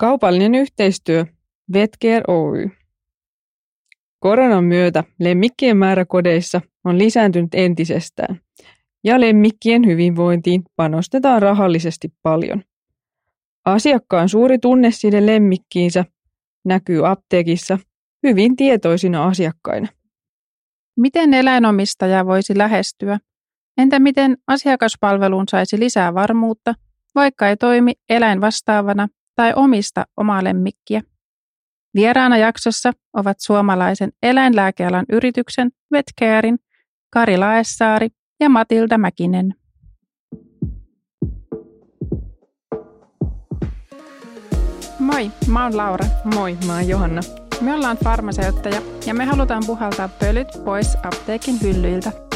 Kaupallinen yhteistyö Vetcare Oy. Koronan myötä lemmikkien määrä kodeissa on lisääntynyt entisestään ja lemmikkien hyvinvointiin panostetaan rahallisesti paljon. Asiakkaan suuri tunneside lemmikkiinsä näkyy apteekissa hyvin tietoisina asiakkaina. Miten eläinomistaja voisi lähestyä? Entä miten asiakaspalveluun saisi lisää varmuutta, vaikka ei toimi eläinvastaavana tai omista omaa lemmikkiä? Vieraana jaksossa ovat suomalaisen eläinlääkealan yrityksen Vetcarein Kari Laessaari ja Matilda Mäkinen. Moi, mä oon Laura. Moi, mä oon Johanna. Me ollaan farmaseuttajia ja me halutaan puhaltaa pölyt pois apteekin hyllyiltä.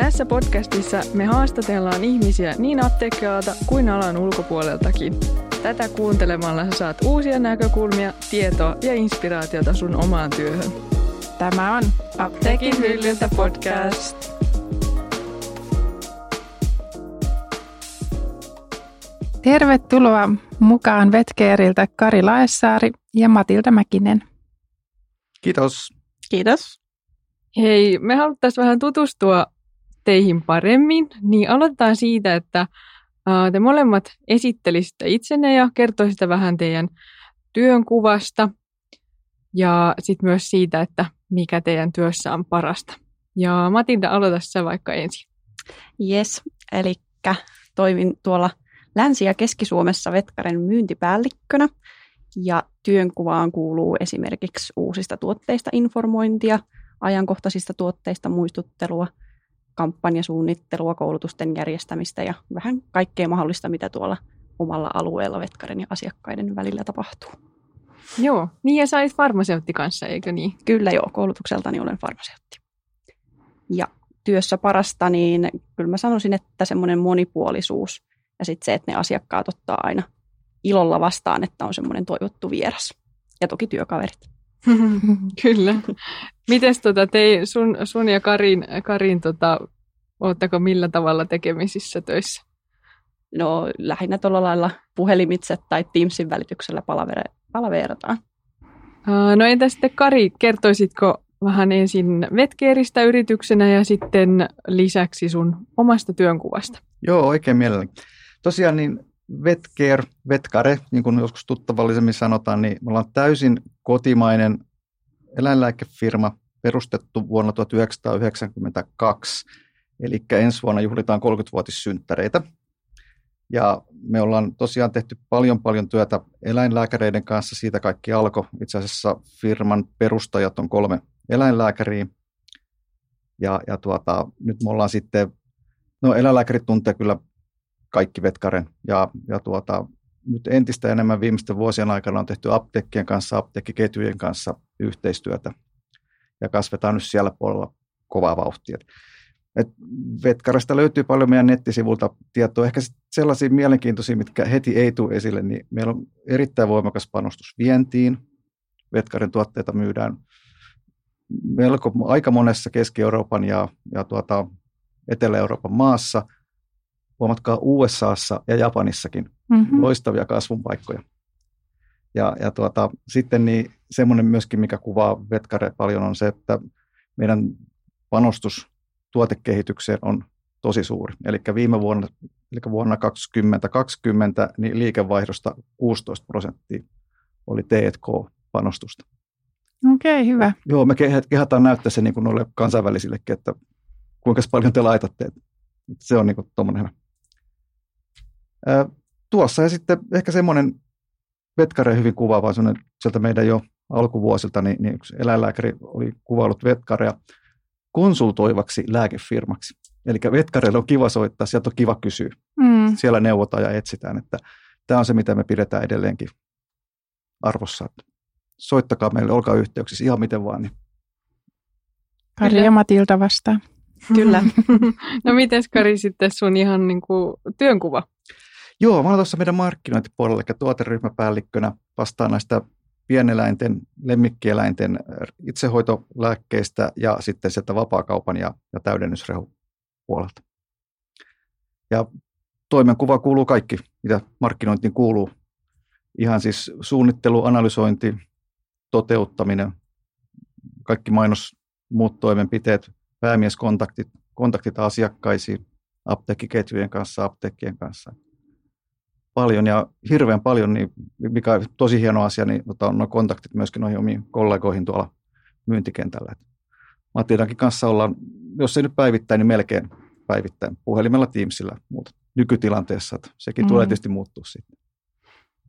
Tässä podcastissa me haastatellaan ihmisiä niin apteekkialalta kuin alan ulkopuoleltakin. Tätä kuuntelemalla sä saat uusia näkökulmia, tietoa ja inspiraatiota sun omaan työhön. Tämä on Apteekin hyllyltä podcast. Tervetuloa mukaan Vetkeeriltä Kari Laessaari ja Matilda Mäkinen. Kiitos. Kiitos. Hei, me haluttaisiin vähän tutustua teihin paremmin, niin aloitetaan siitä, että te molemmat esittelisitte itsenne ja kertoisitte vähän teidän työnkuvasta ja sitten myös siitä, että mikä teidän työssä on parasta. Ja Matilda, aloita sä vaikka ensin. Yes, eli toimin tuolla Länsi- ja Keski-Suomessa Vetkaren myyntipäällikkönä ja työnkuvaan kuuluu esimerkiksi uusista tuotteista informointia, ajankohtaisista tuotteista muistuttelua, kampanjasuunnittelua, koulutusten järjestämistä ja vähän kaikkea mahdollista, mitä tuolla omalla alueella Vetkaren ja asiakkaiden välillä tapahtuu. Joo, niin ja sait farmaseutti kanssa, eikö niin? Kyllä joo, koulutukseltani olen farmaseutti. Ja työssä parasta, niin kyllä mä sanoisin, että semmoinen monipuolisuus ja sitten se, että ne asiakkaat ottaa aina ilolla vastaan, että on semmoinen toivottu vieras. Ja toki työkaverit. Kyllä. Mites tota, tei, sun, sun ja Karin, Karin tota, ootteko millä tavalla tekemisissä töissä? No lähinnä tuolla lailla puhelimitse tai Teamsin välityksellä palavere, palaveerataan. Uh, no entä sitten Kari, kertoisitko vähän ensin Vetkeeristä yrityksenä ja sitten lisäksi sun omasta työnkuvasta? Joo, oikein mielelläni. Tosiaan niin Vetcare, Vetkare, niin kuin joskus tuttavallisemmin sanotaan, niin me ollaan täysin kotimainen eläinlääkefirma perustettu vuonna 1992. Eli ensi vuonna juhlitaan 30-vuotissynttäreitä. Ja me ollaan tosiaan tehty paljon paljon työtä eläinlääkäreiden kanssa. Siitä kaikki alkoi. Itse asiassa firman perustajat on kolme eläinlääkäriä. Ja, ja tuota, nyt me ollaan sitten, no eläinlääkärit tuntee kyllä kaikki Vetkaren. Ja, ja tuota, nyt entistä enemmän viimeisten vuosien aikana on tehty apteekkien kanssa, apteekkiketjujen kanssa yhteistyötä ja kasvetaan nyt siellä puolella kovaa vauhtia. Et Vetkarasta löytyy paljon meidän nettisivulta tietoa, ehkä sellaisia mielenkiintoisia, mitkä heti ei tule esille, niin meillä on erittäin voimakas panostus vientiin. Vetkarin tuotteita myydään melko, aika monessa Keski-Euroopan ja, ja tuota, Etelä-Euroopan maassa – huomatkaa USAssa ja Japanissakin mm-hmm. loistavia kasvun paikkoja. Ja, ja tuota, sitten niin semmoinen myöskin, mikä kuvaa Vetkare paljon, on se, että meidän panostus tuotekehitykseen on tosi suuri. Eli viime vuonna, eli vuonna 2020, niin liikevaihdosta 16 prosenttia oli T&K-panostusta. Okei, okay, hyvä. Joo, me kehataan näyttää se niin kuin noille kansainvälisillekin, että kuinka paljon te laitatte. Se on niin kuin tuommoinen tuossa ja sitten ehkä semmoinen Vetkare hyvin kuvaava, sieltä meidän jo alkuvuosilta, niin, niin yksi eläinlääkäri oli kuvailut Vetkarea konsultoivaksi lääkefirmaksi. Eli Vetkareille on kiva soittaa, sieltä on kiva kysyä. Mm. Siellä neuvotaan ja etsitään, että tämä on se, mitä me pidetään edelleenkin arvossa. Soittakaa meille, olkaa yhteyksissä ihan miten vaan. Niin. Kari ja Matilta vastaan. Kyllä. no miten Kari sitten sun ihan niin kuin työnkuva? Joo, mä olen tuossa meidän markkinointipuolella, eli tuoteryhmäpäällikkönä vastaan näistä pieneläinten, lemmikkieläinten itsehoitolääkkeistä ja sitten sieltä vapaakaupan ja, ja täydennysrehu puolelta. Ja toimenkuva kuuluu kaikki, mitä markkinointiin kuuluu. ihan siis suunnittelu, analysointi, toteuttaminen, kaikki mainos, muut toimenpiteet, päämieskontaktit, kontaktit asiakkaisiin, apteekkiketjujen kanssa, apteekkien kanssa. Paljon ja hirveän paljon, niin mikä on tosi hieno asia, niin tota, on nuo kontaktit myöskin noihin omiin kollegoihin tuolla myyntikentällä. Matiidankin kanssa ollaan, jos ei nyt päivittäin, niin melkein päivittäin puhelimella Teamsilla muuta nykytilanteessa. Että sekin mm. tulee tietysti muuttua sitten.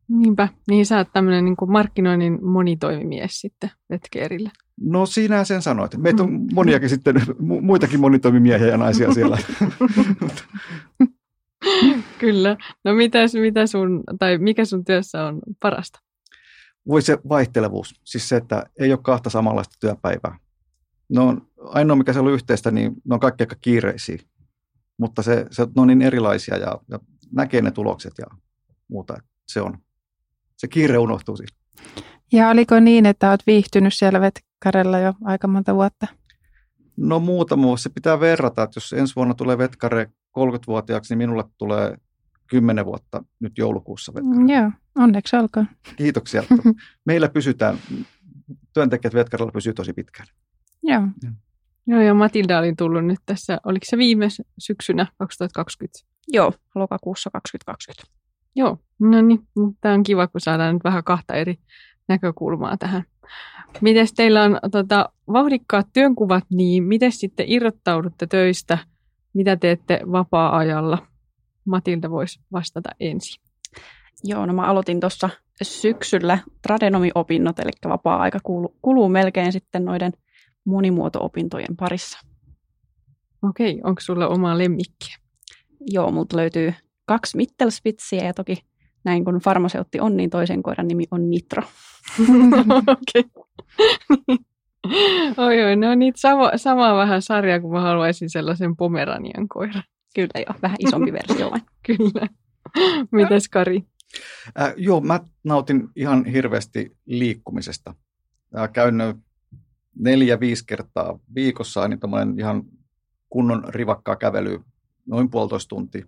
Niinpä, niin sä oot tämmöinen niin markkinoinnin monitoimimies sitten Vetkeerillä. No sinä sen sanoit. Meitä on moniakin sitten, muitakin monitoimimiehiä ja naisia siellä. Kyllä. No mitäs, mitä sun, tai mikä sun työssä on parasta? Voi se vaihtelevuus. Siis se, että ei ole kahta samanlaista työpäivää. No ainoa, mikä se on yhteistä, niin ne on kaikki aika kiireisiä. Mutta se, se ne on niin erilaisia ja, ja näkee ne tulokset ja muuta. Se on. Se kiire unohtuu siinä. Ja oliko niin, että olet viihtynyt siellä Vetkarella jo aika monta vuotta? No muutama vuosi. Se pitää verrata, että jos ensi vuonna tulee Vetkare 30-vuotiaaksi, niin minulle tulee 10 vuotta nyt joulukuussa. Mm, joo, onneksi olkoon. Kiitoksia. Meillä pysytään, työntekijät Vetkarella pysyy tosi pitkään. Joo. Ja. Joo, ja Matilda oli tullut nyt tässä, oliko se viime syksynä 2020? Joo, lokakuussa 2020. Joo, no niin, tämä on kiva, kun saadaan nyt vähän kahta eri näkökulmaa tähän. Miten teillä on tota, vauhdikkaat työnkuvat, niin miten sitten irrottaudutte töistä? Mitä teette vapaa-ajalla? Matilda voisi vastata ensin. Joo, no mä aloitin tuossa syksyllä tradenomiopinnot, eli vapaa-aika kuluu, kuluu melkein sitten noiden monimuoto-opintojen parissa. Okei, onko sulla omaa lemmikkiä? Joo, mutta löytyy kaksi Mittelspitsiä ja toki näin kun farmaseutti on, niin toisen koiran nimi on Nitro. Okei. Oi, oi, ne on niitä sama, samaa vähän sarjaa, kun mä haluaisin sellaisen pomeranian koiran. Kyllä joo, vähän isompi versio vain. Kyllä. Mites Kari? Äh, joo, mä nautin ihan hirveästi liikkumisesta. Äh, käyn neljä-viisi kertaa viikossa, niin ihan kunnon rivakkaa kävely, noin puolitoista tuntia.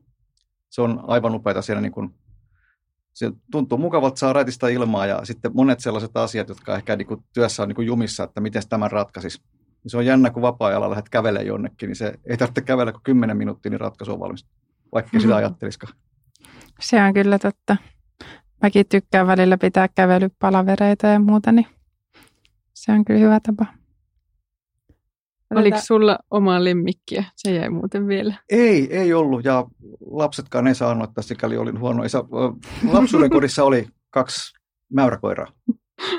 Se on aivan upeaa siellä niin kuin se tuntuu mukavalta, saa raitista ilmaa ja sitten monet sellaiset asiat, jotka ehkä niin kuin työssä on niin kuin jumissa, että miten tämän ratkaisisi. Niin se on jännä, kun vapaa-ajalla lähdet kävelemään jonnekin, niin se ei tarvitse kävellä kuin 10 minuuttia, niin ratkaisu on valmis, vaikka mm-hmm. sitä ajattelisikaan. Se on kyllä totta. Mäkin tykkään välillä pitää kävelypalavereita ja muuta, niin se on kyllä hyvä tapa. Oliko sulla omaa lemmikkiä? Se jäi muuten vielä. Ei, ei ollut. Ja lapsetkaan ei saanut, että sikäli olin huono isä. Lapsuuden kodissa oli kaksi mäyräkoiraa.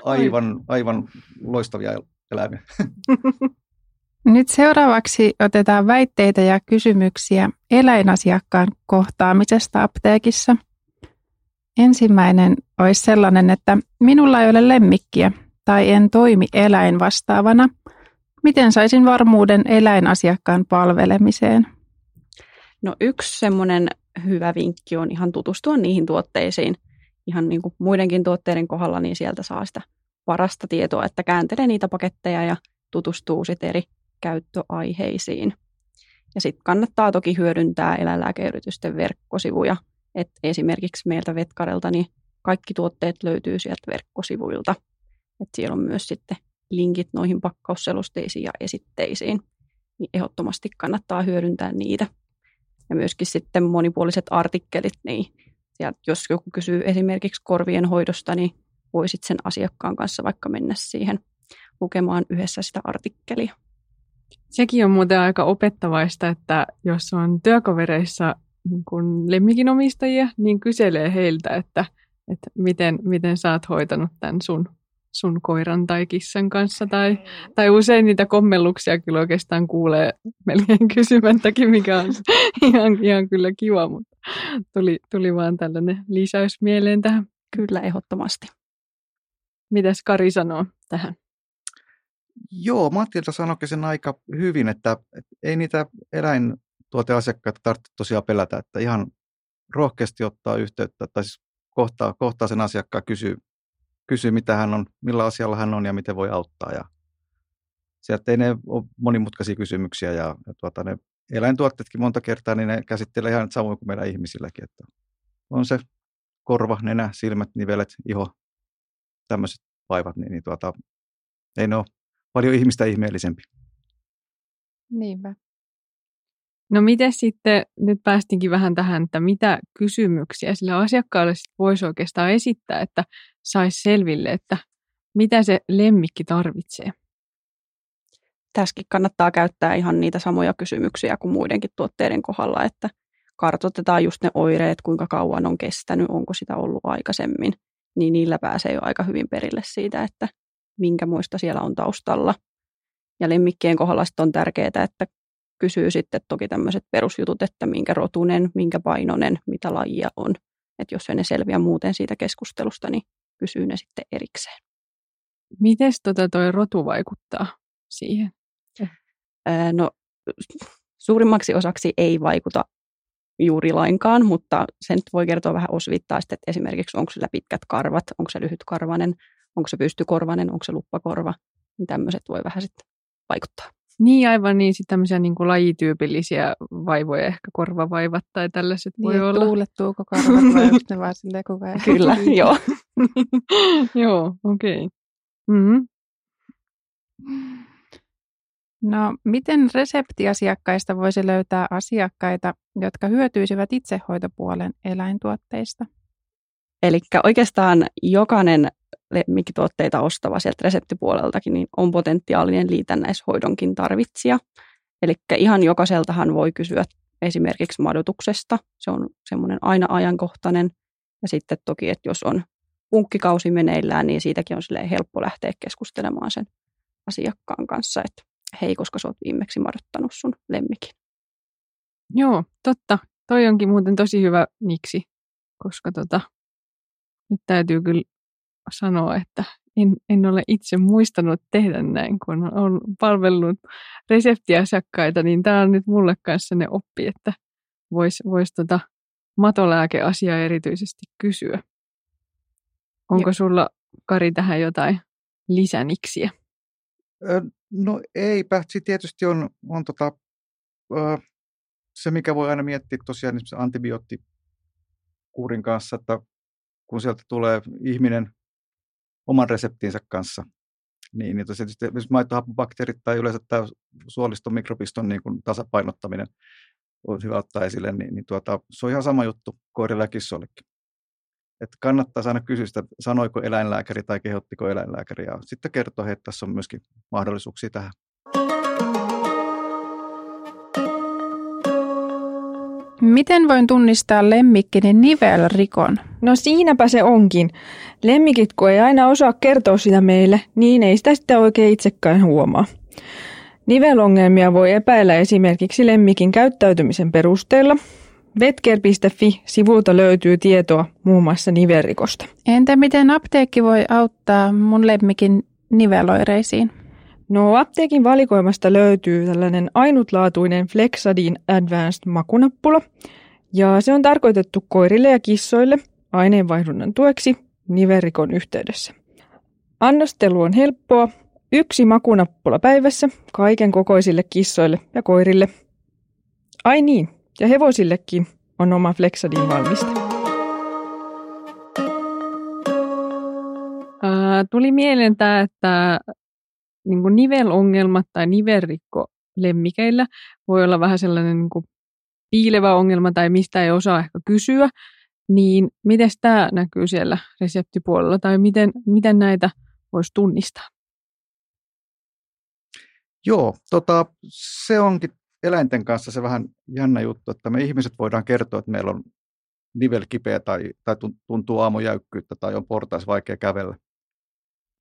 Aivan, aivan loistavia eläimiä. Nyt seuraavaksi otetaan väitteitä ja kysymyksiä eläinasiakkaan kohtaamisesta apteekissa. Ensimmäinen olisi sellainen, että minulla ei ole lemmikkiä tai en toimi eläinvastaavana – Miten saisin varmuuden eläinasiakkaan palvelemiseen? No yksi semmoinen hyvä vinkki on ihan tutustua niihin tuotteisiin. Ihan niin kuin muidenkin tuotteiden kohdalla, niin sieltä saa sitä parasta tietoa, että kääntelee niitä paketteja ja tutustuu sitten eri käyttöaiheisiin. Ja sitten kannattaa toki hyödyntää eläinlääkeyritysten verkkosivuja. Et esimerkiksi meiltä Vetkarelta niin kaikki tuotteet löytyy sieltä verkkosivuilta. Et siellä on myös sitten linkit noihin pakkausselosteisiin ja esitteisiin, niin ehdottomasti kannattaa hyödyntää niitä. Ja myöskin sitten monipuoliset artikkelit, niin sieltä, jos joku kysyy esimerkiksi korvien hoidosta, niin voisit sen asiakkaan kanssa vaikka mennä siihen lukemaan yhdessä sitä artikkelia. Sekin on muuten aika opettavaista, että jos on työkavereissa niin kun lemmikinomistajia, niin kyselee heiltä, että, että miten, miten sä oot hoitanut tämän sun sun koiran tai kissan kanssa. Tai, tai usein niitä kommelluksia kyllä oikeastaan kuulee melkein kysymättäkin, mikä on ihan, ihan kyllä kiva, mutta tuli, tuli vaan tällainen lisäys mieleen tähän. Kyllä, ehdottomasti. Mitäs Kari sanoo tähän? Joo, Mattilta sanoikin sen aika hyvin, että, että ei niitä eläintuoteasiakkaita tarvitse tosiaan pelätä, että ihan rohkeasti ottaa yhteyttä, tai siis kohtaa, kohtaa sen asiakkaan kysyy, kysyy, mitä hän on, millä asialla hän on ja miten voi auttaa. Ja sieltä ei ne ole monimutkaisia kysymyksiä ja, ja tuota, ne eläintuotteetkin monta kertaa, niin ne käsittelee ihan samoin kuin meidän ihmisilläkin. Että on se korva, nenä, silmät, nivelet, iho, tämmöiset vaivat, niin, niin tuota, ei ne ole paljon ihmistä ihmeellisempi. Niinpä. No miten sitten, nyt päästinkin vähän tähän, että mitä kysymyksiä sille asiakkaalle sit voisi oikeastaan esittää, että saisi selville, että mitä se lemmikki tarvitsee? Tässäkin kannattaa käyttää ihan niitä samoja kysymyksiä kuin muidenkin tuotteiden kohdalla, että kartoitetaan just ne oireet, kuinka kauan on kestänyt, onko sitä ollut aikaisemmin, niin niillä pääsee jo aika hyvin perille siitä, että minkä muista siellä on taustalla. Ja lemmikkien kohdalla on tärkeää, että kysyy sitten toki tämmöiset perusjutut, että minkä rotunen, minkä painonen, mitä lajia on. Että jos ei ne selviä muuten siitä keskustelusta, niin kysyy ne sitten erikseen. Miten tota toi rotu vaikuttaa siihen? No, suurimmaksi osaksi ei vaikuta juuri lainkaan, mutta sen voi kertoa vähän osvittaa, että esimerkiksi onko sillä pitkät karvat, onko se lyhytkarvanen, onko se pystykorvanen, onko se luppakorva, niin tämmöiset voi vähän sitten vaikuttaa. Niin aivan niin, sitten tämmöisiä niin kuin lajityypillisiä vaivoja, ehkä korvavaivat tai tällaiset voi niin, olla. tuulettuuko karvat vai onko ne vaan silleen koko ajan? Kyllä, joo. joo, okei. Okay. Mm-hmm. No, miten reseptiasiakkaista voisi löytää asiakkaita, jotka hyötyisivät itsehoitopuolen eläintuotteista? Eli oikeastaan jokainen lemmikkituotteita ostava sieltä reseptipuoleltakin niin on potentiaalinen liitännäishoidonkin tarvitsija. Eli ihan jokaiseltahan voi kysyä esimerkiksi madotuksesta. Se on semmoinen aina ajankohtainen. Ja sitten toki, että jos on punkkikausi meneillään, niin siitäkin on helppo lähteä keskustelemaan sen asiakkaan kanssa, että hei, koska sä oot viimeksi madottanut sun lemmikin. Joo, totta. Toi onkin muuten tosi hyvä miksi, koska tota, nyt täytyy kyllä sanoa, että en, en ole itse muistanut tehdä näin, kun on palvellut reseptiasiakkaita, niin tämä on nyt mulle kanssa ne oppi, että voisi vois tota matolääkeasiaa erityisesti kysyä. Onko Joo. sulla, Kari, tähän jotain lisäniksiä? No eipä. Sitten tietysti on, on tota, se, mikä voi aina miettiä tosiaan antibioottikuurin kanssa, että kun sieltä tulee ihminen oman reseptiinsä kanssa, niin, niin tosiaan esimerkiksi maitohappobakteerit tai yleensä tämä suoliston mikropiston niin kuin tasapainottaminen on hyvä ottaa esille, niin, niin tuota, se on ihan sama juttu koirille ja kissoillekin. Että kannattaa aina kysyä sitä, sanoiko eläinlääkäri tai kehottiko eläinlääkäri, ja sitten kertoo, että tässä on myöskin mahdollisuuksia tähän. Miten voin tunnistaa lemmikkini nivelrikon? No siinäpä se onkin. Lemmikit, kun ei aina osaa kertoa sitä meille, niin ei sitä sitten oikein itsekään huomaa. Nivelongelmia voi epäillä esimerkiksi lemmikin käyttäytymisen perusteella. Vetker.fi-sivulta löytyy tietoa muun muassa nivelrikosta. Entä miten apteekki voi auttaa mun lemmikin niveloireisiin? No apteekin valikoimasta löytyy tällainen ainutlaatuinen Flexadin Advanced makunappula, ja se on tarkoitettu koirille ja kissoille aineenvaihdunnan tueksi niverikon yhteydessä. Annostelu on helppoa, yksi makunappula päivässä kaiken kokoisille kissoille ja koirille. Ai niin, ja hevosillekin on oma Flexadin valmiste. tuli mieleen tämä, että niin kuin nivelongelmat tai nivelrikko lemmikeillä voi olla vähän sellainen niin kuin piilevä ongelma tai mistä ei osaa ehkä kysyä, niin miten tämä näkyy siellä reseptipuolella tai miten, miten näitä voisi tunnistaa? Joo, tota, se onkin eläinten kanssa se vähän jännä juttu, että me ihmiset voidaan kertoa, että meillä on nivel kipeä tai, tai tuntuu aamujäykkyyttä tai on portais vaikea kävellä.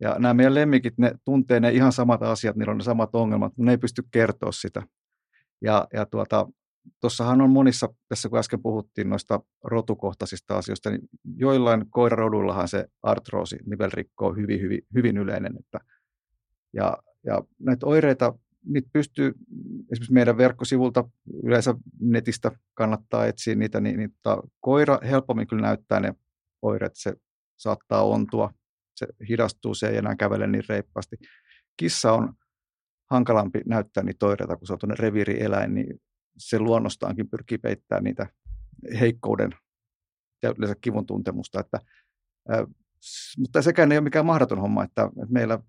Ja nämä meidän lemmikit, ne tuntee ne ihan samat asiat, niillä on ne samat ongelmat, mutta ne ei pysty kertoa sitä. Ja, ja tuota, tuossahan on monissa, tässä kun äsken puhuttiin noista rotukohtaisista asioista, niin joillain koiraroduillahan se artroosi, nivelrikko on hyvin, hyvin, hyvin yleinen. Että, ja, ja näitä oireita, niitä pystyy esimerkiksi meidän verkkosivulta, yleensä netistä kannattaa etsiä niitä, niin, niin tota, koira helpommin kyllä näyttää ne oireet, se saattaa ontua, se hidastuu, se ei enää kävele niin reippaasti. Kissa on hankalampi näyttää niitä oireita, kun se on tuonne reviirieläin, niin se luonnostaankin pyrkii peittämään niitä heikkouden ja yleensä kivun tuntemusta. Että, ää, mutta sekään ei ole mikään mahdoton homma, että, että meillä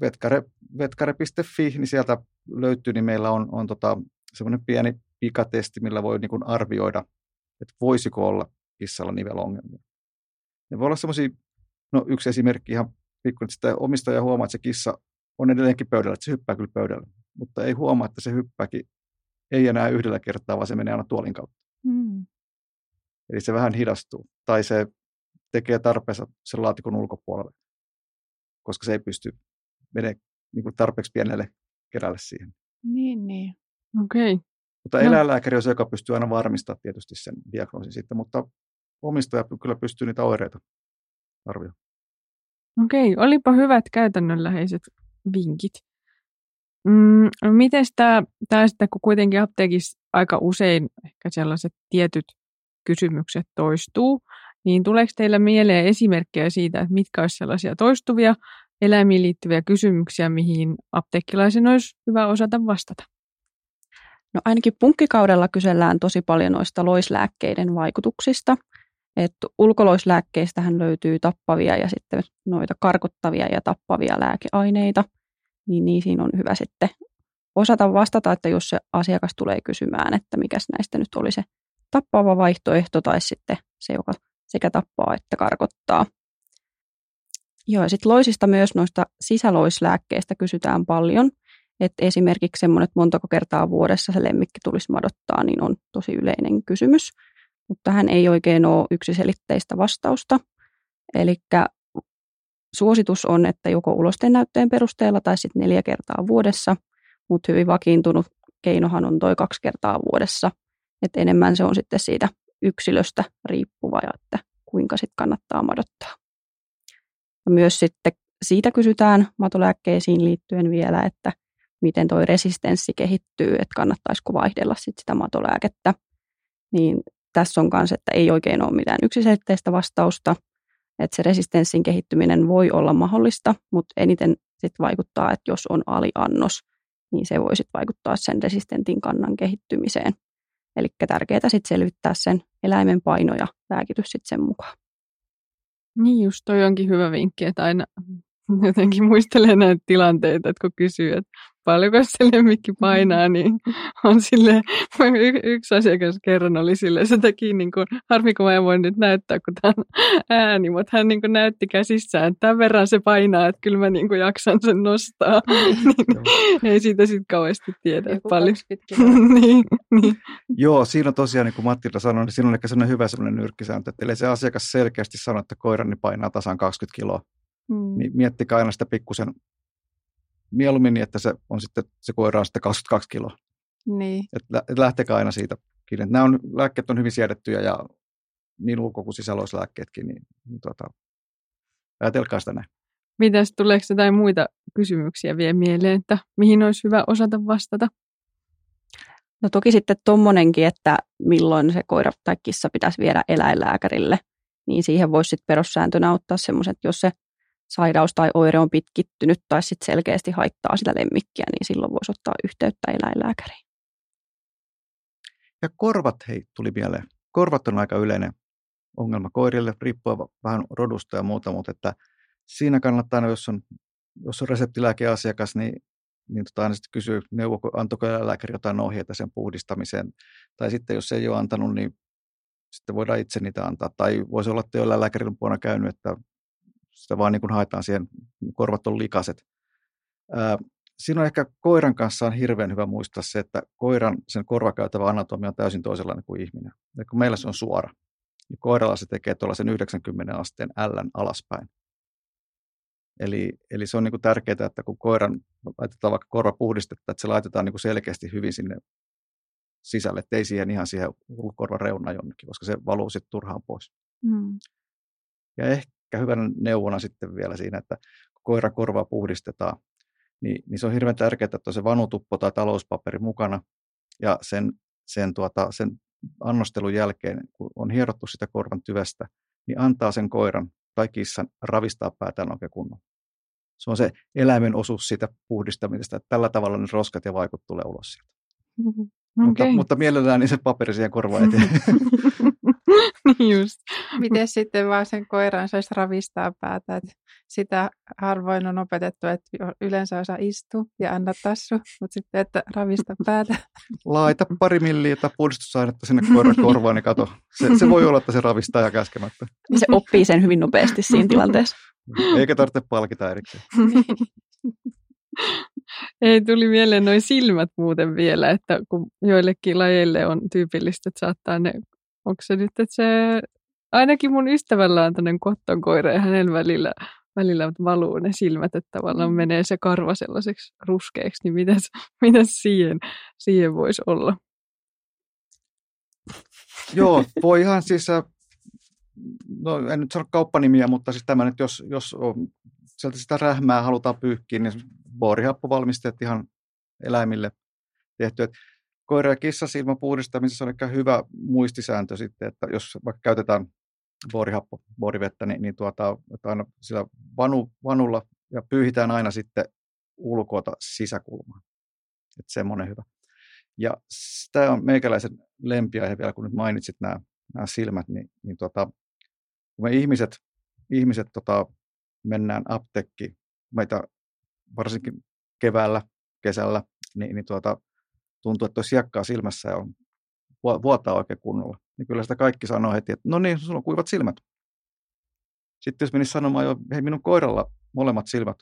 vetkare, vetkare.fi, niin sieltä löytyy, niin meillä on, on tota, semmoinen pieni pikatesti, millä voi niin arvioida, että voisiko olla kissalla nivelongelmia. Ne voi olla semmoisia, no yksi esimerkki ihan pikku, että sitä omistaja huomaa, että se kissa on edelleenkin pöydällä, että se hyppää kyllä pöydällä, mutta ei huomaa, että se hyppääkin ei enää yhdellä kertaa, vaan se menee aina tuolin kautta. Mm. Eli se vähän hidastuu. Tai se tekee tarpeessa sen laatikon ulkopuolelle, koska se ei pysty menee niin kuin tarpeeksi pienelle kerälle siihen. Niin, niin. Okei. Okay. Mutta no. eläinlääkäri on se, joka pystyy aina varmistamaan tietysti sen diagnoosin sitten, mutta omistaja kyllä pystyy niitä oireita arvioimaan. Okei, olipa hyvät käytännönläheiset vinkit. Mm, no miten tämä, tämä sitten, kun kuitenkin apteekissa aika usein ehkä sellaiset tietyt kysymykset toistuu, niin tuleeko teillä mieleen esimerkkejä siitä, että mitkä olisi sellaisia toistuvia eläimiin liittyviä kysymyksiä, mihin apteekkilaisen olisi hyvä osata vastata? No ainakin punkkikaudella kysellään tosi paljon noista loislääkkeiden vaikutuksista. Että ulkoloislääkkeistähän löytyy tappavia ja sitten noita karkottavia ja tappavia lääkeaineita, niin niihin on hyvä sitten osata vastata, että jos se asiakas tulee kysymään, että mikä näistä nyt oli se tappava vaihtoehto tai sitten se, joka sekä tappaa että karkottaa. Joo, ja sitten loisista myös noista sisäloislääkkeistä kysytään paljon. Että esimerkiksi semmoinen, että montako kertaa vuodessa se lemmikki tulisi madottaa, niin on tosi yleinen kysymys. Mutta tähän ei oikein ole yksiselitteistä vastausta. Eli suositus on, että joko ulosten näytteen perusteella tai sitten neljä kertaa vuodessa, mutta hyvin vakiintunut keinohan on toi kaksi kertaa vuodessa. Että enemmän se on sitten siitä yksilöstä riippuva, ja että kuinka sitten kannattaa madottaa. Ja myös sitten siitä kysytään matolääkkeisiin liittyen vielä, että miten tuo resistenssi kehittyy, että kannattaisiko vaihdella sit sitä matolääkettä. Niin tässä on myös, että ei oikein ole mitään yksiselitteistä vastausta, että se resistenssin kehittyminen voi olla mahdollista, mutta eniten sit vaikuttaa, että jos on aliannos, niin se voi sitten vaikuttaa sen resistentin kannan kehittymiseen. Eli tärkeää sitten selvittää sen eläimen paino ja lääkitys sitten sen mukaan. Niin just toi onkin hyvä vinkki, että aina jotenkin muistelee näitä tilanteita, että kun kysyy, että paljonko se lemmikki painaa, mm. niin on sille y- yksi asiakas kerran oli sille, se teki niin kuin, harmi kun mä en voi nyt näyttää, kun tämä on ääni, mutta hän niin kuin näytti käsissään, että tämän verran se painaa, että kyllä mä niin kuin jaksan sen nostaa. niin, ei siitä sitten kauheasti tiedä Joku paljon. niin, niin. Joo, siinä on tosiaan, niin kuin Mattilta sanoi, niin siinä on ehkä sellainen hyvä sellainen nyrkkisääntö, että se asiakas selkeästi sanoo, että koirani painaa tasan 20 kiloa, mm. niin miettikää aina sitä pikkusen mieluummin niin, että se on sitten se koira on sitten 22 kiloa. Niin. Et, et lähtekää aina siitä kiinni. Nämä on, lääkkeet on hyvin siedettyjä ja niin ulko- kuin sisäloislääkkeetkin, niin, niin tuota, ajatelkaa sitä näin. Mitäs, tuleeko jotain muita kysymyksiä vielä mieleen, että mihin olisi hyvä osata vastata? No toki sitten tuommoinenkin, että milloin se koira tai kissa pitäisi viedä eläinlääkärille, niin siihen voisi sitten perussääntönä ottaa semmoiset, jos se sairaus tai oire on pitkittynyt tai sitten selkeästi haittaa sitä lemmikkiä, niin silloin voisi ottaa yhteyttä eläinlääkäriin. Ja korvat, hei, tuli mieleen. Korvat on aika yleinen ongelma koirille, riippuen vähän rodusta ja muuta, mutta että siinä kannattaa, jos on, jos on reseptilääkeasiakas, niin, niin tota aina sitten kysyy, neuvoko, antoiko eläinlääkäri jotain ohjeita sen puhdistamiseen. Tai sitten jos ei ole antanut, niin sitten voidaan itse niitä antaa. Tai voisi olla, että jo eläinlääkärin puolella käynyt, että sitä vaan niin kuin haetaan siihen, korvat on likaset. Ää, siinä on ehkä koiran kanssa on hirveän hyvä muistaa se, että koiran sen korvakäytävä anatomia on täysin toisenlainen kuin ihminen. Ja kun meillä se on suora, niin koiralla se tekee tuollaisen 90 asteen ällän alaspäin. Eli, eli se on niin kuin tärkeää, että kun koiran laitetaan vaikka korva puhdistetta, että se laitetaan niin kuin selkeästi hyvin sinne sisälle, ettei siihen ihan siihen ulkokorvan reunaan jonnekin, koska se valuu sitten turhaan pois. Mm. Ja ehkä ehkä hyvänä neuvona sitten vielä siinä, että kun koira korvaa puhdistetaan, niin, niin se on hirveän tärkeää, että on se vanutuppo tai talouspaperi mukana ja sen, sen, tuota, sen annostelun jälkeen, kun on hierottu sitä korvan tyvestä, niin antaa sen koiran tai kissan ravistaa päätään oikein kunnon. Se on se eläimen osuus siitä puhdistamisesta, että tällä tavalla ne roskat ja vaikut tulee ulos sieltä. Okay. Mutta, mutta mielellään niin se paperi siihen korvaan eteen. Just. Miten sitten vaan sen koiran saisi ravistaa päätä? Että sitä harvoin on opetettu, että yleensä osaa istua ja anna tassu, mutta sitten, että ravista päätä. Laita pari milliä tai puhdistusainetta sinne koiran korvaan, niin kato. Se, se voi olla, että se ravistaa ja käskemättä. Se oppii sen hyvin nopeasti siinä tilanteessa. Eikä tarvitse palkita erikseen. Ei, tuli mieleen noin silmät muuten vielä, että kun joillekin lajeille on tyypillistä, että saattaa ne, onko se nyt, että se, ainakin mun ystävällä on tämmöinen kottonkoira ja hänellä välillä, välillä valuu ne silmät, että tavallaan mm. menee se karva sellaiseksi ruskeaksi, niin mitäs, mitäs siihen, siihen voisi olla? Joo, voi ihan siis, äh, no en nyt sano kauppanimiä, mutta siis tämä nyt, jos, jos on, sieltä sitä rähmää halutaan pyyhkiä, niin boorihappovalmisteet ihan eläimille tehty. Et koira- ja kissasilman puhdistamisessa on ehkä hyvä muistisääntö sitten, että jos vaikka käytetään boorihappo, boorivettä, niin, niin tuota, että aina sillä vanu, vanulla ja pyyhitään aina sitten ulkoota sisäkulmaan. Että semmoinen hyvä. Ja tämä on meikäläisen lempiaihe vielä, kun nyt mainitsit nämä, nämä silmät, niin, niin tuota, kun me ihmiset, ihmiset tota, mennään apteekki, meitä varsinkin keväällä, kesällä, niin, niin tuota, tuntuu, että olisi hiekkaa silmässä ja on, vuotaa oikein kunnolla. Niin kyllä sitä kaikki sanoo heti, että no niin, sulla on kuivat silmät. Sitten jos menisi sanomaan jo, hei minun koiralla molemmat silmät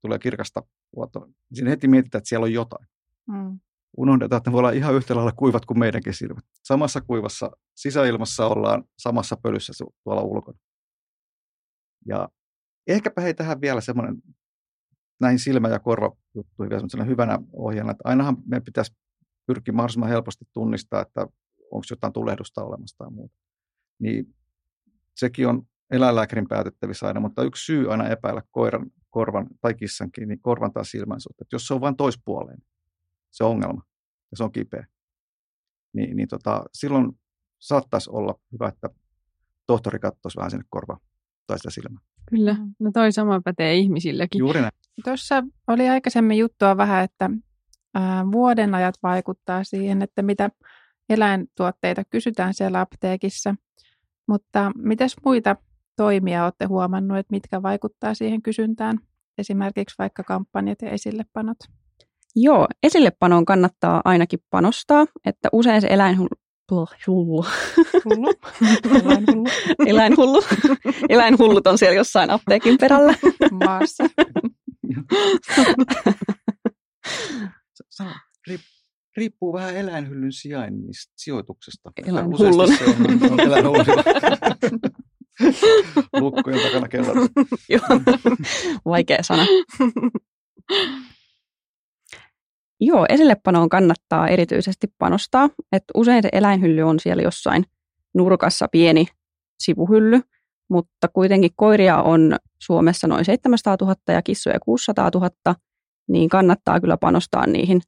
tulee kirkasta vuotoa, niin siinä heti mietitään, että siellä on jotain. Mm. Unohdetaan, että ne voi olla ihan yhtä lailla kuivat kuin meidänkin silmät. Samassa kuivassa sisäilmassa ollaan samassa pölyssä tuolla ulkona. Ja ehkäpä hei tähän vielä semmoinen näihin silmä- ja korvajuttuihin vielä hyvänä ohjeena, että ainahan meidän pitäisi pyrkiä mahdollisimman helposti tunnistaa, että onko jotain tulehdusta olemassa tai muuta. Niin sekin on eläinlääkärin päätettävissä aina, mutta yksi syy aina epäillä koiran, korvan tai kissankin, niin korvan tai silmän suhteen. Jos se on vain toispuoleen, se on ongelma ja se on kipeä, niin, niin tota, silloin saattaisi olla hyvä, että tohtori katsoisi vähän sinne korvaan tai sitä silmää. Kyllä, no toi sama pätee ihmisillekin. Juuri näin. Tuossa oli aikaisemmin juttua vähän, että vuoden ajat vaikuttaa siihen, että mitä eläintuotteita kysytään siellä apteekissa. Mutta mitäs muita toimia olette huomannut, että mitkä vaikuttaa siihen kysyntään? Esimerkiksi vaikka kampanjat ja esillepanot. Joo, esillepanoon kannattaa ainakin panostaa, että usein se eläinhullu, hullu. Hullu. Eläinhullu. Eläinhullu. Eläinhullut on siellä jossain apteekin perällä. Maassa. Sano, riippuu vähän eläinhyllyn sijainnista, sijoituksesta. Eläinhullun. On eläinhullun. Lukkojen takana. Joo, vaikea sana. Joo, esillepanoon kannattaa erityisesti panostaa. että usein se eläinhylly on siellä jossain nurkassa pieni sivuhylly, mutta kuitenkin koiria on Suomessa noin 700 000 ja kissoja 600 000, niin kannattaa kyllä panostaa niihin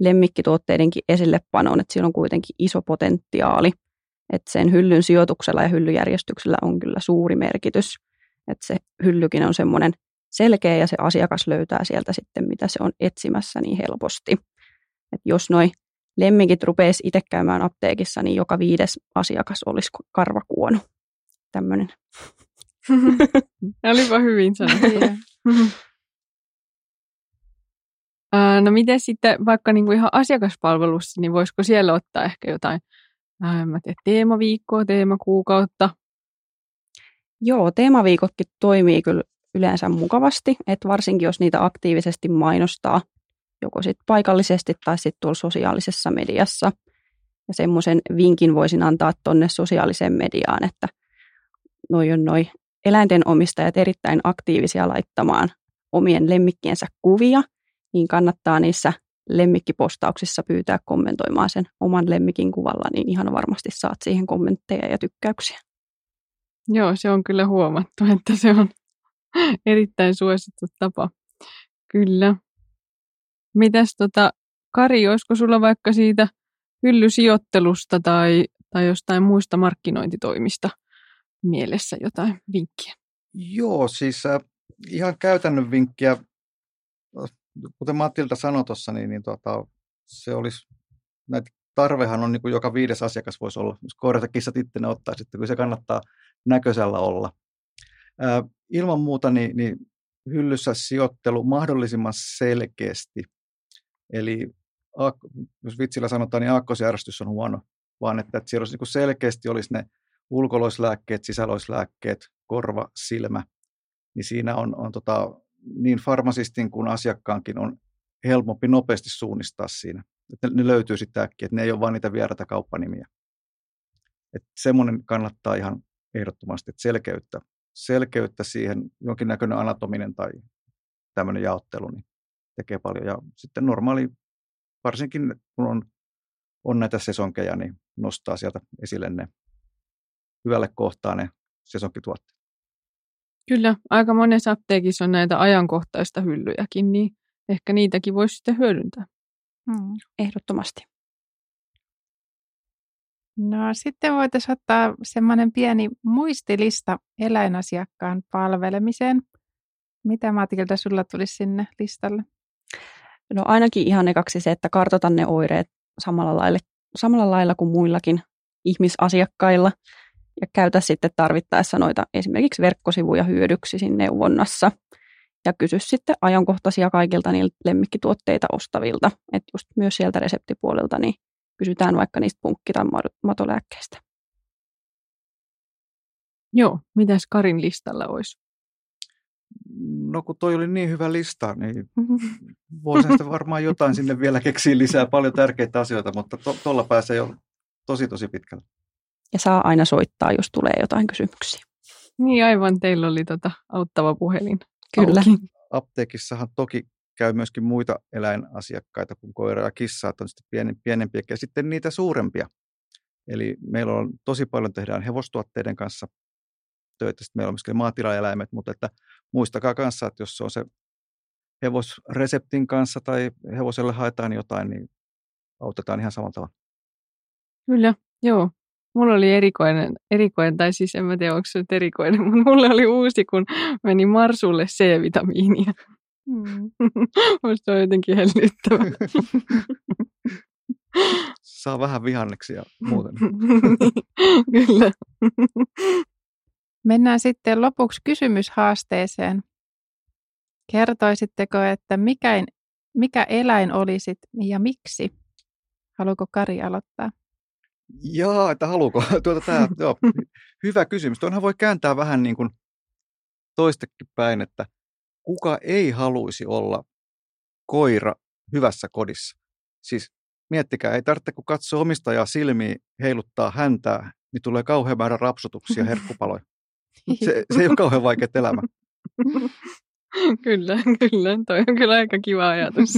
lemmikkituotteidenkin esillepanoon, että siinä on kuitenkin iso potentiaali. Että sen hyllyn sijoituksella ja hyllyjärjestyksellä on kyllä suuri merkitys. Että se hyllykin on semmoinen selkeä ja se asiakas löytää sieltä sitten, mitä se on etsimässä niin helposti. Et jos noi lemmikit rupeisi itse käymään apteekissa, niin joka viides asiakas olisi karvakuono. Tämmöinen. Olipa hyvin sanottu. No miten sitten vaikka niinku ihan asiakaspalvelussa, niin voisiko siellä ottaa ehkä jotain mä tiedän, teemaviikkoa, teemakuukautta? Joo, teemaviikotkin toimii kyllä yleensä mukavasti, että varsinkin jos niitä aktiivisesti mainostaa, joko sitten paikallisesti tai sitten tuolla sosiaalisessa mediassa. Ja semmoisen vinkin voisin antaa tuonne sosiaaliseen mediaan, että noi on noi eläinten omistajat erittäin aktiivisia laittamaan omien lemmikkiensä kuvia, niin kannattaa niissä lemmikkipostauksissa pyytää kommentoimaan sen oman lemmikin kuvalla, niin ihan varmasti saat siihen kommentteja ja tykkäyksiä. Joo, se on kyllä huomattu, että se on erittäin suosittu tapa. Kyllä. Mitäs tota, Kari, olisiko sulla vaikka siitä hyllysijoittelusta tai, tai jostain muista markkinointitoimista mielessä jotain vinkkiä? Joo, siis äh, ihan käytännön vinkkiä, kuten Matilta sanoi tuossa, niin, niin tota, se olisi näitä tarvehan on niin kuin joka viides asiakas voisi olla. Jos koirat ja kissat itse ne ottaa sitten, kun se kannattaa näköisellä olla. Ää, ilman muuta niin, niin hyllyssä sijoittelu mahdollisimman selkeästi. Eli jos vitsillä sanotaan, niin aakkosjärjestys on huono, vaan että, että siellä olisi niin selkeästi olisi ne ulkoloislääkkeet, sisäloislääkkeet, korva, silmä, niin siinä on, on tota, niin farmasistin kuin asiakkaankin on helpompi nopeasti suunnistaa siinä. Että ne löytyy sitten äkkiä, että ne ei ole vain niitä vieraita kauppanimiä. Että semmoinen kannattaa ihan ehdottomasti, että selkeyttä, selkeyttä siihen, jonkinnäköinen anatominen tai tämmöinen jaottelu, niin tekee paljon. Ja sitten normaali, varsinkin kun on, on näitä sesonkeja, niin nostaa sieltä esille ne hyvälle kohtaa ne sesonkituotteet. Kyllä, aika monessa apteekissa on näitä ajankohtaista hyllyjäkin, niin ehkä niitäkin voisi sitten hyödyntää. Mm. Ehdottomasti. No sitten voitaisiin ottaa semmoinen pieni muistilista eläinasiakkaan palvelemiseen. Mitä Matilda sulla tulisi sinne listalle? No ainakin ihan ekaksi se, että kartoitan ne oireet samalla lailla, samalla lailla kuin muillakin ihmisasiakkailla ja käytä sitten tarvittaessa noita esimerkiksi verkkosivuja hyödyksi siinä neuvonnassa ja kysy sitten ajankohtaisia kaikilta niiltä lemmikkituotteita ostavilta, että just myös sieltä reseptipuolelta niin kysytään vaikka niistä punkki- tai matolääkkeistä. Joo, mitäs Karin listalla olisi? No kun toi oli niin hyvä lista, niin voisin sitä varmaan jotain sinne vielä keksiä lisää, paljon tärkeitä asioita, mutta tuolla to, pääsee jo tosi tosi pitkälle. Ja saa aina soittaa, jos tulee jotain kysymyksiä. Niin aivan, teillä oli tota auttava puhelin. Kyllä. Auki. Apteekissahan toki käy myöskin muita eläinasiakkaita kuin koira ja kissa, että on sitten pienempiä ja sitten niitä suurempia. Eli meillä on tosi paljon tehdään hevostuotteiden kanssa töitä, sitten meillä on myöskin maatilaeläimet, mutta että muistakaa kanssa, että jos se on se hevosreseptin kanssa tai hevoselle haetaan jotain, niin autetaan ihan samalla tavalla. Kyllä, joo. Mulla oli erikoinen, erikoinen, tai siis en mä tiedä, onko se nyt erikoinen, mutta mulle oli uusi, kun meni Marsulle C-vitamiinia. Mm. Musta on jotenkin hellyttävä. Saa vähän vihanneksia muuten. Kyllä. Mennään sitten lopuksi kysymyshaasteeseen. Kertoisitteko, että mikä, mikä eläin olisit ja miksi? Haluatko Kari aloittaa? Jaa, että haluuko? Tuota, tää, joo, hyvä kysymys. Tuonhan voi kääntää vähän niin kuin toistekin päin, että kuka ei haluisi olla koira hyvässä kodissa? Siis miettikää, ei tarvitse kun katsoa omistajaa silmiin, heiluttaa häntää, niin tulee kauhean määrä rapsutuksia herkkupaloja. Se, se ei ole kauhean vaikea elämä. kyllä, kyllä. Toi on kyllä aika kiva ajatus.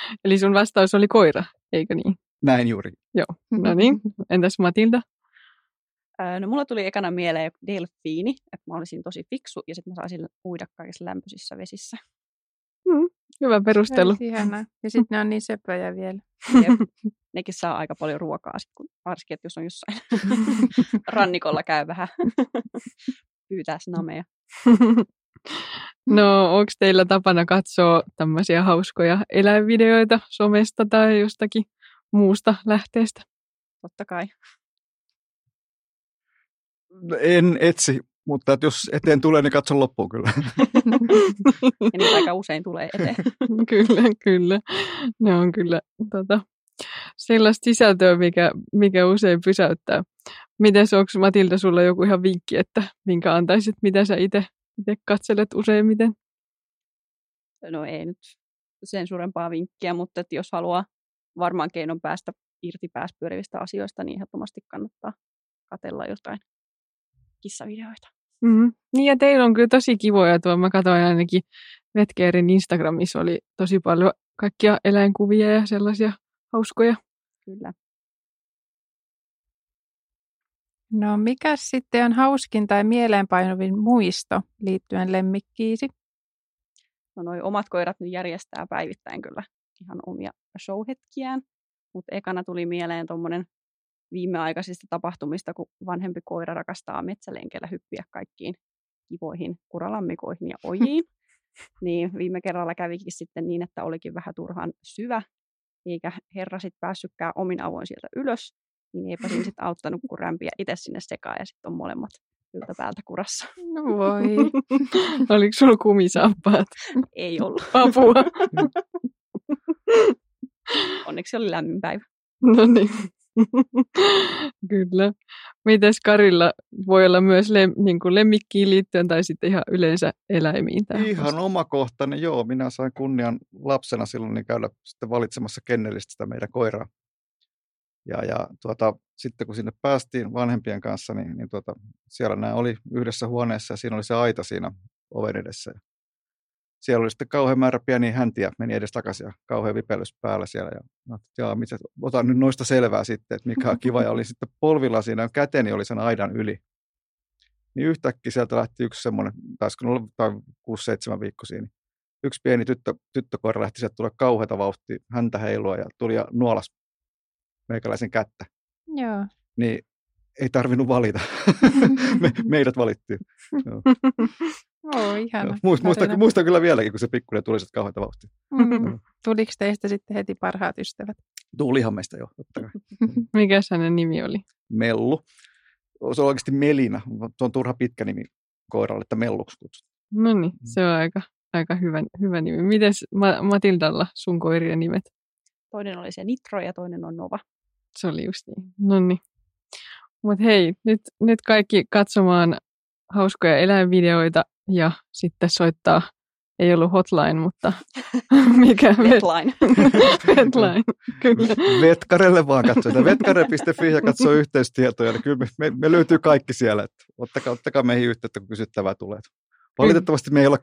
Eli sun vastaus oli koira, eikö niin? Näin juuri. Joo, no niin. Entäs Matilda? No mulla tuli ekana mieleen delfiini, että mä olisin tosi fiksu ja sitten mä saisin uida kaikissa lämpöisissä vesissä. Mm, hyvä perustelu. Ihanaa. Ja sitten ne on niin söpöjä vielä. Jep. Nekin saa aika paljon ruokaa, sit, kun, varsinkin että jos on jossain rannikolla käy vähän pyytää snameja. No, onko teillä tapana katsoa tämmöisiä hauskoja eläinvideoita somesta tai jostakin muusta lähteestä? Totta kai. En etsi, mutta että jos eteen tulee, niin katson loppuun kyllä. ja niitä aika usein tulee eteen. kyllä, kyllä. Ne on kyllä tota, sellaista sisältöä, mikä, mikä usein pysäyttää. Miten onko Matilda sulla joku ihan vinkki, että minkä antaisit, mitä sä itse katselet useimmiten? No ei nyt sen suurempaa vinkkiä, mutta että jos haluaa varmaan keinon päästä irti pääspyörivistä asioista, niin ehdottomasti kannattaa katella jotain kissavideoita. Mm-hmm. Niin ja teillä on kyllä tosi kivoja tuo. Mä katsoin ainakin Vetkeerin Instagramissa oli tosi paljon kaikkia eläinkuvia ja sellaisia hauskoja. Kyllä. No mikä sitten on hauskin tai mieleenpainuvin muisto liittyen lemmikkiisi? No noi omat koirat nyt järjestää päivittäin kyllä ihan omia showhetkiään. Mutta ekana tuli mieleen tuommoinen viimeaikaisista tapahtumista, kun vanhempi koira rakastaa metsälenkellä hyppiä kaikkiin kivoihin kuralammikoihin ja ojiin. niin viime kerralla kävikin sitten niin, että olikin vähän turhan syvä eikä herra sitten päässytkään omin avoin sieltä ylös, niin eipä siinä sitten auttanut, kun rämpiä itse sinne sekaan ja sitten on molemmat yltä päältä kurassa. No voi. Oliko sulla kumisaappaat? Ei ollut. Apua. Onneksi oli lämmin päivä. No niin. Kyllä. Mites Karilla voi olla myös lem, niin kuin lemmikkiin liittyen tai sitten ihan yleensä eläimiin? tähän Ihan vasta- omakohtainen, joo. Minä sain kunnian lapsena silloin niin käydä sitten valitsemassa kennelistä sitä meidän koiraa. Ja, ja tuota, sitten kun sinne päästiin vanhempien kanssa, niin, niin tuota, siellä nämä oli yhdessä huoneessa ja siinä oli se aita siinä oven edessä. Siellä oli sitten kauhean määrä pieniä häntiä, meni edes takaisin ja kauhean vipellys päällä siellä. Ja että jaa, mitä, otan nyt noista selvää sitten, että mikä on kiva. Ja oli sitten polvilla siinä, käteni oli sen aidan yli. Niin yhtäkkiä sieltä lähti yksi semmoinen, taisiko olla tai 6-7 viikkoisia, niin yksi pieni tyttö, tyttökoira lähti sieltä tulee kauheata vauhtia, häntä heilua ja tuli ja nuolas meikäläisen kättä. Joo. Niin ei tarvinnut valita. Me, meidät valittiin. Joo. Oo, ihana. Muist, muistan, muistan kyllä vieläkin, kun se pikkuinen tuli sieltä kauheata vauhtia. Mm. Tuliko teistä sitten heti parhaat ystävät? Tuulihan meistä jo, totta kai. Mikäs hänen nimi oli? Mellu. Se on oikeasti Melina. Se on turha pitkä nimi koiralle, että Melluksi kutsutaan. No niin, se on aika, aika hyvä, hyvä nimi. Mites Ma- Matildalla sun koirien nimet? Toinen oli se Nitro ja toinen on Nova. Se oli just niin. No niin. Mutta hei, nyt, nyt kaikki katsomaan hauskoja eläinvideoita ja sitten soittaa, ei ollut hotline, mutta mikä Deadline. Petline, kyllä. Vetkarelle vaan katsoo. Vetkare.fi ja katsoo yhteystietoja. Niin kyllä me, me, me, löytyy kaikki siellä. Että ottakaa, ottakaa meihin yhteyttä, kun kysyttävää tulee. Valitettavasti me ei olla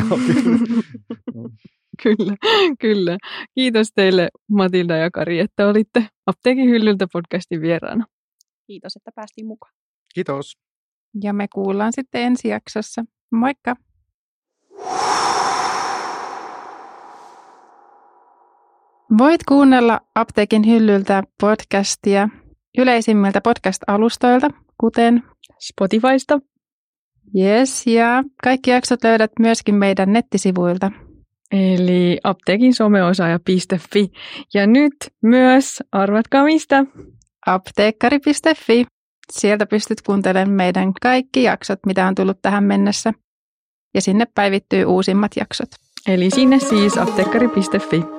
24-7 auki. Kyllä, kyllä. Kiitos teille Matilda ja Kari, että olitte Apteekin hyllyltä podcastin vieraana. Kiitos, että päästiin mukaan. Kiitos. Ja me kuullaan sitten ensi jaksossa. Moikka! Voit kuunnella Apteekin hyllyltä podcastia yleisimmiltä podcast-alustoilta, kuten Spotifysta. Yes, ja kaikki jaksot löydät myöskin meidän nettisivuilta. Eli apteekin someosaaja.fi. Ja nyt myös, arvatkaa mistä? apteekkari.fi. Sieltä pystyt kuuntelemaan meidän kaikki jaksot, mitä on tullut tähän mennessä. Ja sinne päivittyy uusimmat jaksot. Eli sinne siis apteekkari.fi.